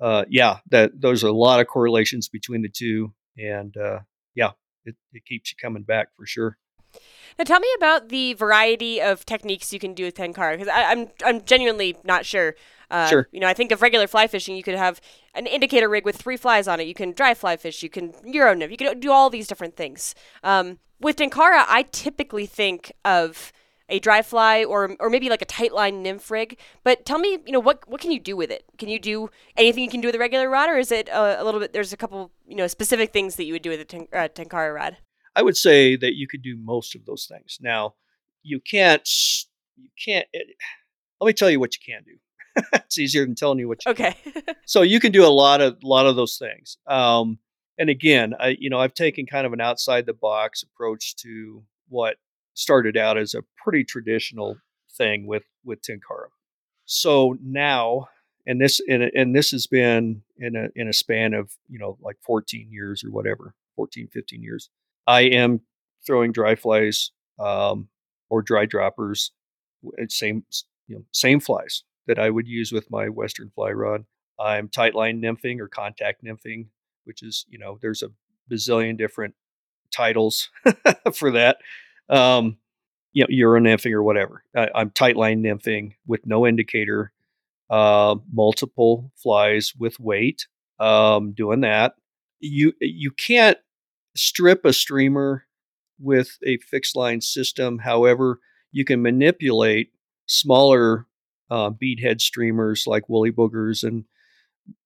C: uh, yeah, that those are a lot of correlations between the two, and uh, yeah, it, it keeps you coming back for sure.
B: Now, tell me about the variety of techniques you can do with tenkara because I'm I'm genuinely not sure. Uh,
C: sure.
B: You know, I think of regular fly fishing, you could have an indicator rig with three flies on it. You can dry fly fish. You can euro nymph. You can do all these different things. Um, with tenkara, I typically think of a dry fly or or maybe like a tight line nymph rig. But tell me, you know, what what can you do with it? Can you do anything you can do with a regular rod, or is it a, a little bit? There's a couple, you know, specific things that you would do with a ten, uh, tenkara rod.
C: I would say that you could do most of those things. Now, you can't. You can't. It, let me tell you what you can do. it's easier than telling you what you.
B: Okay.
C: so you can do a lot of lot of those things. Um, and again, I you know I've taken kind of an outside the box approach to what started out as a pretty traditional thing with with Tenkara. So now, and this and, and this has been in a in a span of you know like 14 years or whatever, 14, 15 years. I am throwing dry flies um, or dry droppers, same you know same flies that I would use with my Western fly rod. I'm tight line nymphing or contact nymphing, which is you know there's a bazillion different titles for that um, you know, euro nymphing or whatever. I, am tight line nymphing with no indicator, uh, multiple flies with weight, um, doing that. You you can't strip a streamer with a fixed line system. However, you can manipulate smaller uh, beadhead streamers like woolly boogers and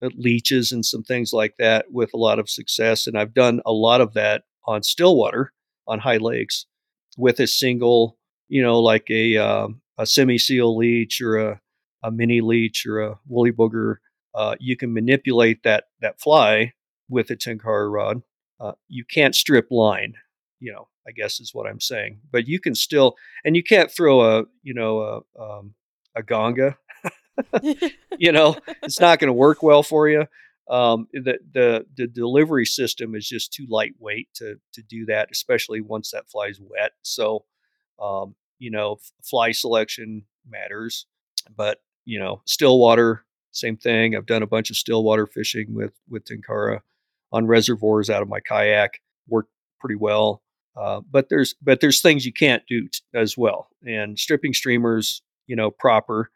C: uh, leeches and some things like that with a lot of success. And I've done a lot of that on stillwater on high lakes with a single, you know, like a um, a Simi Seal leech or a, a mini leech or a woolly booger, uh, you can manipulate that that fly with a tenkara rod. Uh, you can't strip line, you know. I guess is what I'm saying, but you can still, and you can't throw a, you know, a um, a ganga. you know, it's not going to work well for you um, the, the the delivery system is just too lightweight to to do that, especially once that fly's wet. So, um, you know, fly selection matters, but you know, still water, same thing. I've done a bunch of still water fishing with with Tenkara on reservoirs out of my kayak, worked pretty well. Uh, but there's but there's things you can't do t- as well, and stripping streamers, you know, proper,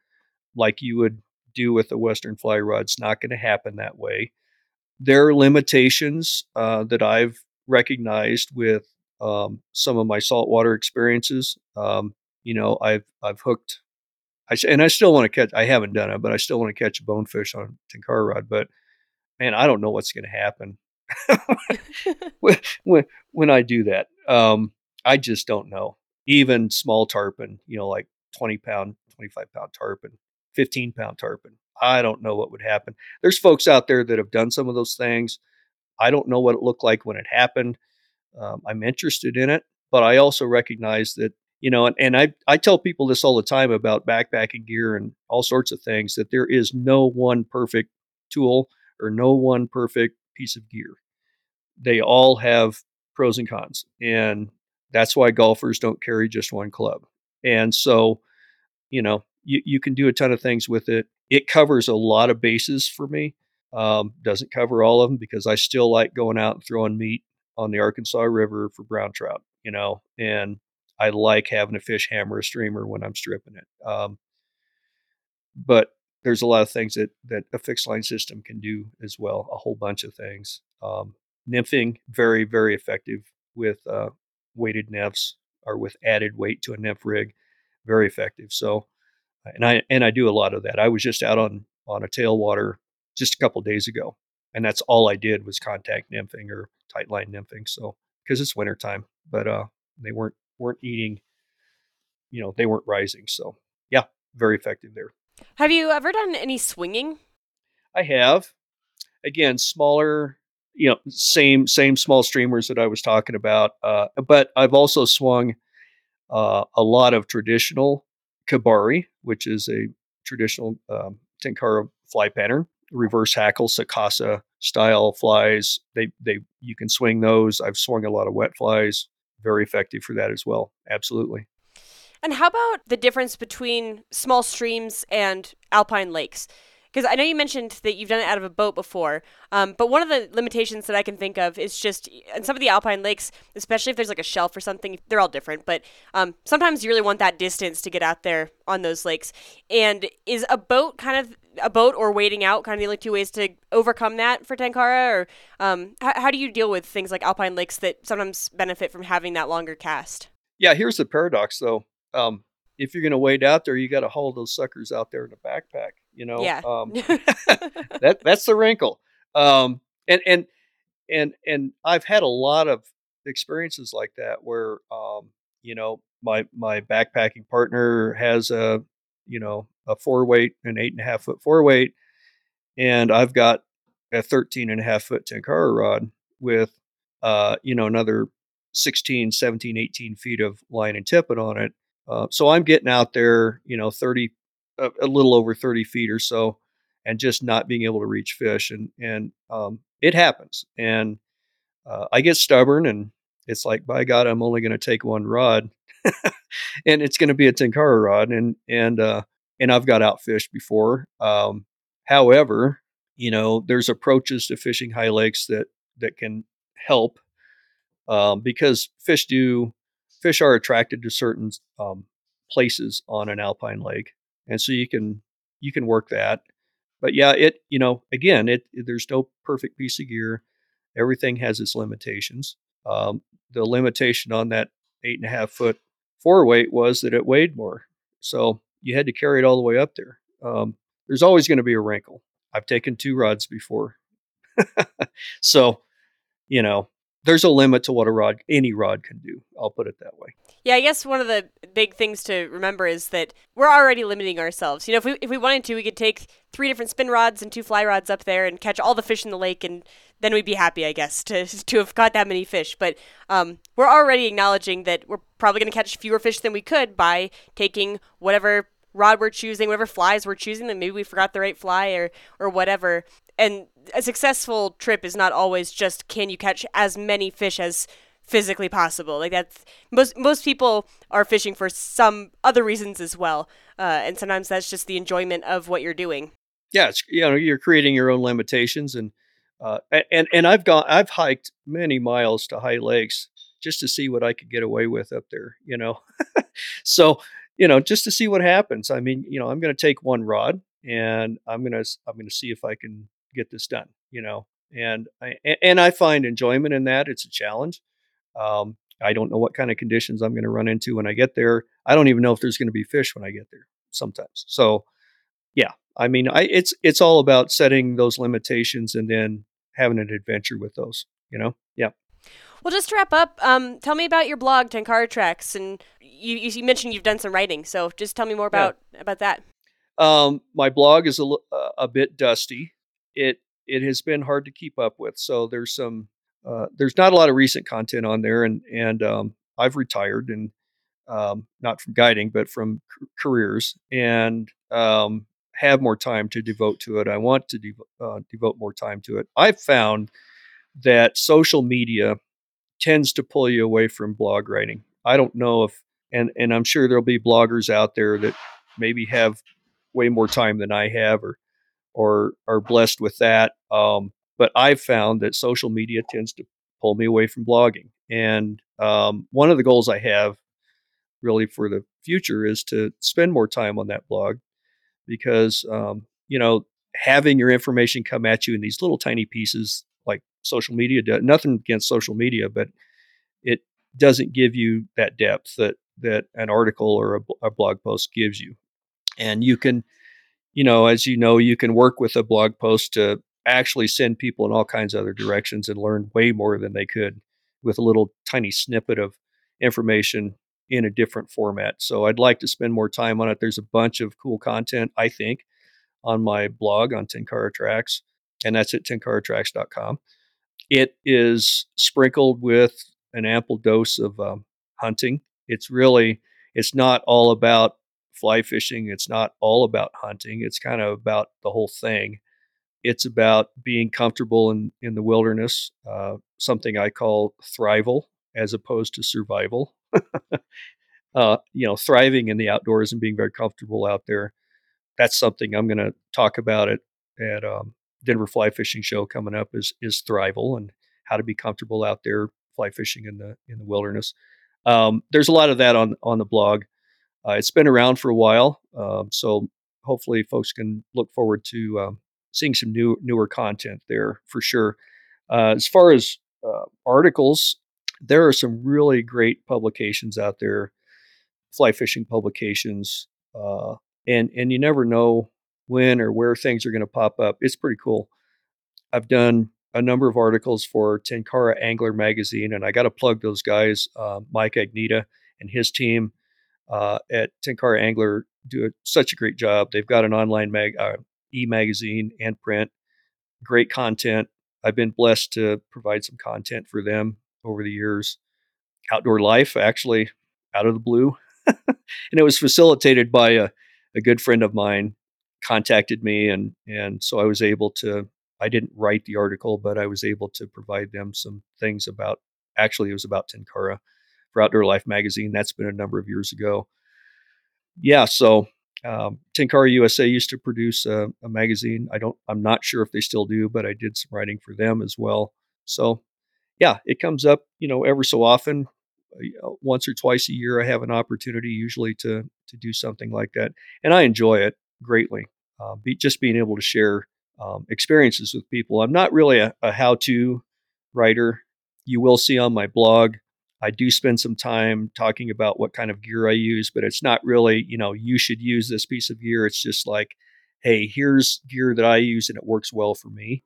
C: like you would do with a Western fly rod. It's not going to happen that way. There are limitations uh, that I've recognized with um, some of my saltwater experiences. Um, you know, I've I've hooked, I and I still want to catch. I haven't done it, but I still want to catch a bonefish on tenkara rod. But man, I don't know what's going to happen when, when when I do that. Um, I just don't know. Even small tarpon, you know, like twenty pound, twenty five pound tarpon, fifteen pound tarpon. I don't know what would happen. There's folks out there that have done some of those things. I don't know what it looked like when it happened. Um, I'm interested in it, but I also recognize that you know, and, and I I tell people this all the time about backpacking gear and all sorts of things that there is no one perfect tool or no one perfect piece of gear. They all have pros and cons, and that's why golfers don't carry just one club. And so, you know, you, you can do a ton of things with it. It covers a lot of bases for me. Um, doesn't cover all of them because I still like going out and throwing meat on the Arkansas River for brown trout, you know, and I like having a fish hammer a streamer when I'm stripping it. Um, but there's a lot of things that that a fixed line system can do as well. A whole bunch of things. Um, nymphing very very effective with uh, weighted nymphs or with added weight to a nymph rig, very effective. So, and I and I do a lot of that. I was just out on on a tailwater just a couple days ago, and that's all I did was contact nymphing or tight line nymphing. So because it's wintertime, but uh, they weren't weren't eating, you know, they weren't rising. So yeah, very effective there.
B: Have you ever done any swinging?
C: I have. Again, smaller, you know, same same small streamers that I was talking about. Uh, but I've also swung uh, a lot of traditional kebari, which is a traditional um, tenkara fly pattern, reverse hackle Sakasa style flies. They they you can swing those. I've swung a lot of wet flies. Very effective for that as well. Absolutely.
B: And how about the difference between small streams and alpine lakes? Because I know you mentioned that you've done it out of a boat before, um, but one of the limitations that I can think of is just in some of the alpine lakes, especially if there's like a shelf or something, they're all different, but um, sometimes you really want that distance to get out there on those lakes. And is a boat kind of a boat or wading out kind of the only two ways to overcome that for Tenkara? Or um, how, how do you deal with things like alpine lakes that sometimes benefit from having that longer cast?
C: Yeah, here's the paradox though. Um, if you're going to wade out there, you got to haul those suckers out there in a backpack. You know,
B: yeah.
C: um, that that's the wrinkle. Um, and and and and I've had a lot of experiences like that where um, you know my my backpacking partner has a you know a four weight, an eight and a half foot four weight, and I've got a 13 and a half foot tenkara rod with uh, you know another 16, 17, 18 feet of line and tippet on it. Uh, so I'm getting out there, you know, 30, a, a, little over 30 feet or so, and just not being able to reach fish. And, and um, it happens. And uh, I get stubborn and it's like, by God, I'm only going to take one rod and it's going to be a Tenkara rod. And, and, uh, and I've got outfished before. Um, however, you know, there's approaches to fishing high lakes that, that can help um, because fish do fish are attracted to certain um, places on an alpine lake, and so you can you can work that. But yeah, it you know again it, it there's no perfect piece of gear. Everything has its limitations. Um, the limitation on that eight and a half foot four weight was that it weighed more, so you had to carry it all the way up there. Um, there's always going to be a wrinkle. I've taken two rods before, so you know there's a limit to what a rod any rod can do i'll put it that way.
B: Yeah i guess one of the big things to remember is that we're already limiting ourselves. You know if we, if we wanted to we could take three different spin rods and two fly rods up there and catch all the fish in the lake and then we'd be happy i guess to, to have caught that many fish. But um, we're already acknowledging that we're probably going to catch fewer fish than we could by taking whatever rod we're choosing, whatever flies we're choosing, that maybe we forgot the right fly or or whatever and a successful trip is not always just can you catch as many fish as physically possible. Like that's most most people are fishing for some other reasons as well, uh, and sometimes that's just the enjoyment of what you're doing.
C: Yeah, it's you know you're creating your own limitations, and uh, and and I've gone I've hiked many miles to high lakes just to see what I could get away with up there. You know, so you know just to see what happens. I mean, you know, I'm going to take one rod and I'm gonna I'm gonna see if I can get this done, you know. and I and I find enjoyment in that. It's a challenge. Um, I don't know what kind of conditions I'm going to run into when I get there. I don't even know if there's going to be fish when I get there sometimes. So, yeah, I mean, I it's it's all about setting those limitations and then having an adventure with those. You know, yeah.
B: Well, just to wrap up, um, tell me about your blog, Tenkara Tracks, and you, you mentioned you've done some writing. So just tell me more about yeah. about that.
C: Um, my blog is a, a bit dusty. It it has been hard to keep up with. So there's some uh, there's not a lot of recent content on there, and and um, I've retired and um, not from guiding, but from c- careers, and um, have more time to devote to it. I want to uh, devote more time to it. I've found that social media tends to pull you away from blog writing. I don't know if, and and I'm sure there'll be bloggers out there that maybe have way more time than I have, or or are blessed with that. Um, but I've found that social media tends to pull me away from blogging. And um, one of the goals I have really for the future is to spend more time on that blog because, um, you know, having your information come at you in these little tiny pieces social media does, nothing against social media, but it doesn't give you that depth that, that an article or a, a blog post gives you. And you can, you know, as you know, you can work with a blog post to actually send people in all kinds of other directions and learn way more than they could with a little tiny snippet of information in a different format. So I'd like to spend more time on it. There's a bunch of cool content, I think, on my blog on Tenkara Tracks, and that's at tenkaratracks.com. It is sprinkled with an ample dose of um, hunting. It's really, it's not all about fly fishing. It's not all about hunting. It's kind of about the whole thing. It's about being comfortable in, in the wilderness, uh, something I call thrival as opposed to survival. uh, you know, thriving in the outdoors and being very comfortable out there. That's something I'm going to talk about at at um, Denver Fly Fishing Show coming up is is thrival and how to be comfortable out there fly fishing in the in the wilderness. Um, there's a lot of that on on the blog. Uh, it's been around for a while, um, so hopefully folks can look forward to um, seeing some new newer content there for sure. Uh, as far as uh, articles, there are some really great publications out there, fly fishing publications, uh, and and you never know when or where things are going to pop up. It's pretty cool. I've done a number of articles for Tenkara Angler magazine, and I got to plug those guys, uh, Mike Agneta and his team uh, at Tenkara Angler do a, such a great job. They've got an online mag, uh, e-magazine and print. Great content. I've been blessed to provide some content for them over the years. Outdoor Life, actually, out of the blue, and it was facilitated by a, a good friend of mine. Contacted me, and and so I was able to. I didn't write the article, but I was able to provide them some things about. Actually, it was about Tenkara for Outdoor Life magazine. That's been a number of years ago. Yeah, so um, Tenkara USA used to produce a, a, magazine. I don't. I'm not sure if they still do, but I did some writing for them as well. So, yeah, it comes up, you know, ever so often. Uh, once or twice a year, I have an opportunity usually to to do something like that, and I enjoy it greatly. Uh, be, just being able to share um, experiences with people. I'm not really a, a how-to writer. You will see on my blog I do spend some time talking about what kind of gear I use, but it's not really, you know, you should use this piece of gear. It's just like, hey, here's gear that I use and it works well for me.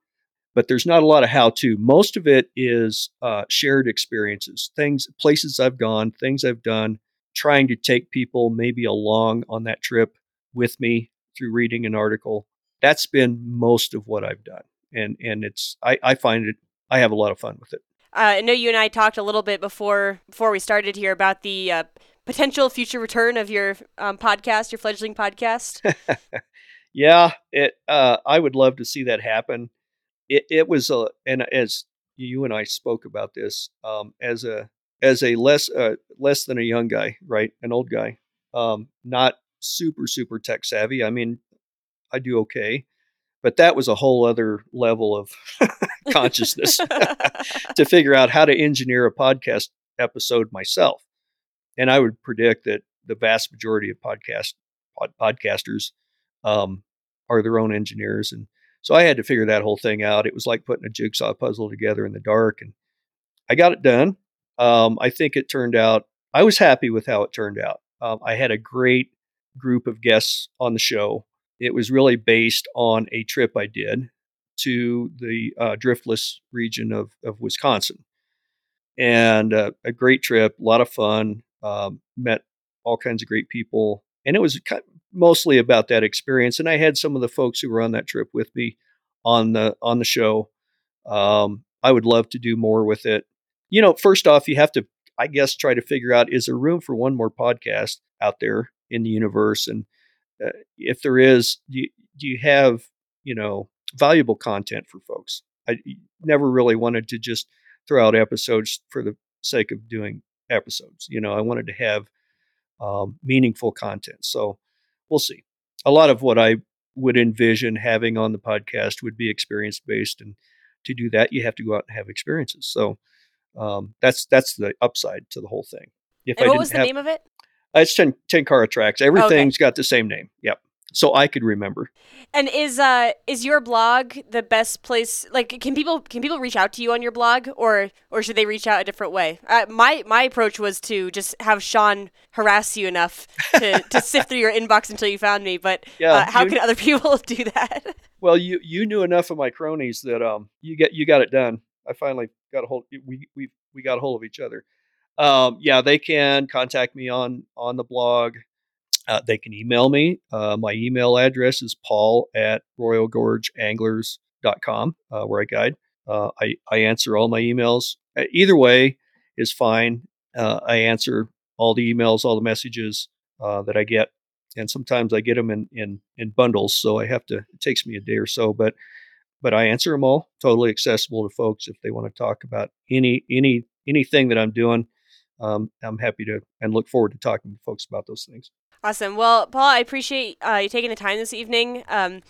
C: But there's not a lot of how to. Most of it is uh, shared experiences, things, places I've gone, things I've done, trying to take people maybe along on that trip with me through reading an article. That's been most of what I've done. And, and it's, I, I find it, I have a lot of fun with it.
B: Uh, I know you and I talked a little bit before before we started here about the uh, potential future return of your um, podcast, your fledgling podcast.
C: yeah, it. Uh, I would love to see that happen. It, it was a, and as you and I spoke about this, um, as a as a less uh, less than a young guy, right, an old guy, um, not super super tech savvy. I mean, I do okay, but that was a whole other level of consciousness to figure out how to engineer a podcast episode myself. And I would predict that the vast majority of podcast pod, podcasters um, are their own engineers, and So I had to figure that whole thing out. It was like putting a jigsaw puzzle together in the dark, and I got it done. Um, I think it turned out. I was happy with how it turned out. Um, I had a great group of guests on the show. It was really based on a trip I did to the uh, driftless region of, of Wisconsin. And uh, a great trip, a lot of fun, um, met all kinds of great people. And it was mostly about that experience. And I had some of the folks who were on that trip with me on the on the show. Um, I would love to do more with it. You know, first off, you have to, I guess, try to figure out is there room for one more podcast out there in the universe, and uh, if there is, do you, do you have you know valuable content for folks? I never really wanted to just throw out episodes for the sake of doing episodes. You know, I wanted to have um, meaningful content. So we'll see. A lot of what I would envision having on the podcast would be experience based, and to do that, you have to go out and have experiences. So um, that's that's the upside to the whole thing.
B: If and I what was the have, name of it?
C: Uh, it's Ten, car Tracks. Everything's okay. got the same name. Yep so I could remember.
B: And is uh is your blog the best place? Like, can people can people reach out to you on your blog, or or should they reach out a different way? Uh, my my approach was to just have Sean harass you enough to, to sift through your inbox until you found me. But yeah, uh, how you, can other people do that?
C: Well, you you knew enough of my cronies that um you get you got it done. I finally got a hold. We we we got a hold of each other. Um, yeah, they can contact me on on the blog. Uh, they can email me. Uh, my email address is paul at royalgorgeanglers.com, uh, where I guide. Uh, I, I answer all my emails. Uh, either way is fine. Uh, I answer all the emails, all the messages that I get. And sometimes I get them in, in, in bundles, so I have to, it takes me a day or so, but but I answer them all, totally accessible to folks if they want to talk about any any anything that I'm doing. Um, I'm happy to and look forward to talking to folks about those things.
B: Awesome. Well, Paul, I appreciate uh, you taking the time this evening. Um,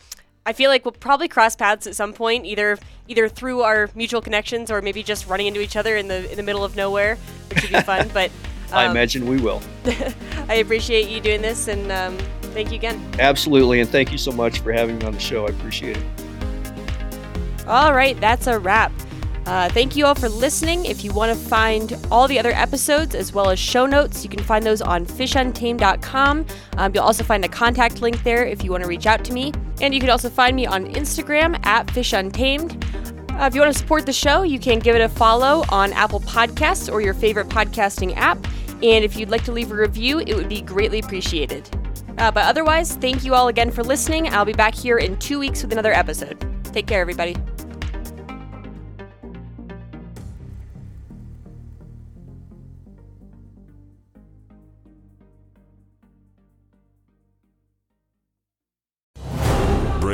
B: I feel like we'll probably cross paths at some point, either either through our mutual connections or maybe just running into each other in the in the middle of nowhere, which would be fun. But
C: um, I imagine we will.
B: I appreciate you doing this, and um, thank you again.
C: Absolutely, and thank you so much for having me on the show. I appreciate it.
B: All right, that's a wrap. Uh, thank you all for listening. If you want to find all the other episodes as well as show notes, you can find those on fishuntamed.com. Um, you'll also find a contact link there if you want to reach out to me. And you can also find me on Instagram at fishuntamed. Uh, if you want to support the show, you can give it a follow on Apple Podcasts or your favorite podcasting app. And if you'd like to leave a review, it would be greatly appreciated. Uh, but otherwise, thank you all again for listening. I'll be back here in two weeks with another episode. Take care, everybody.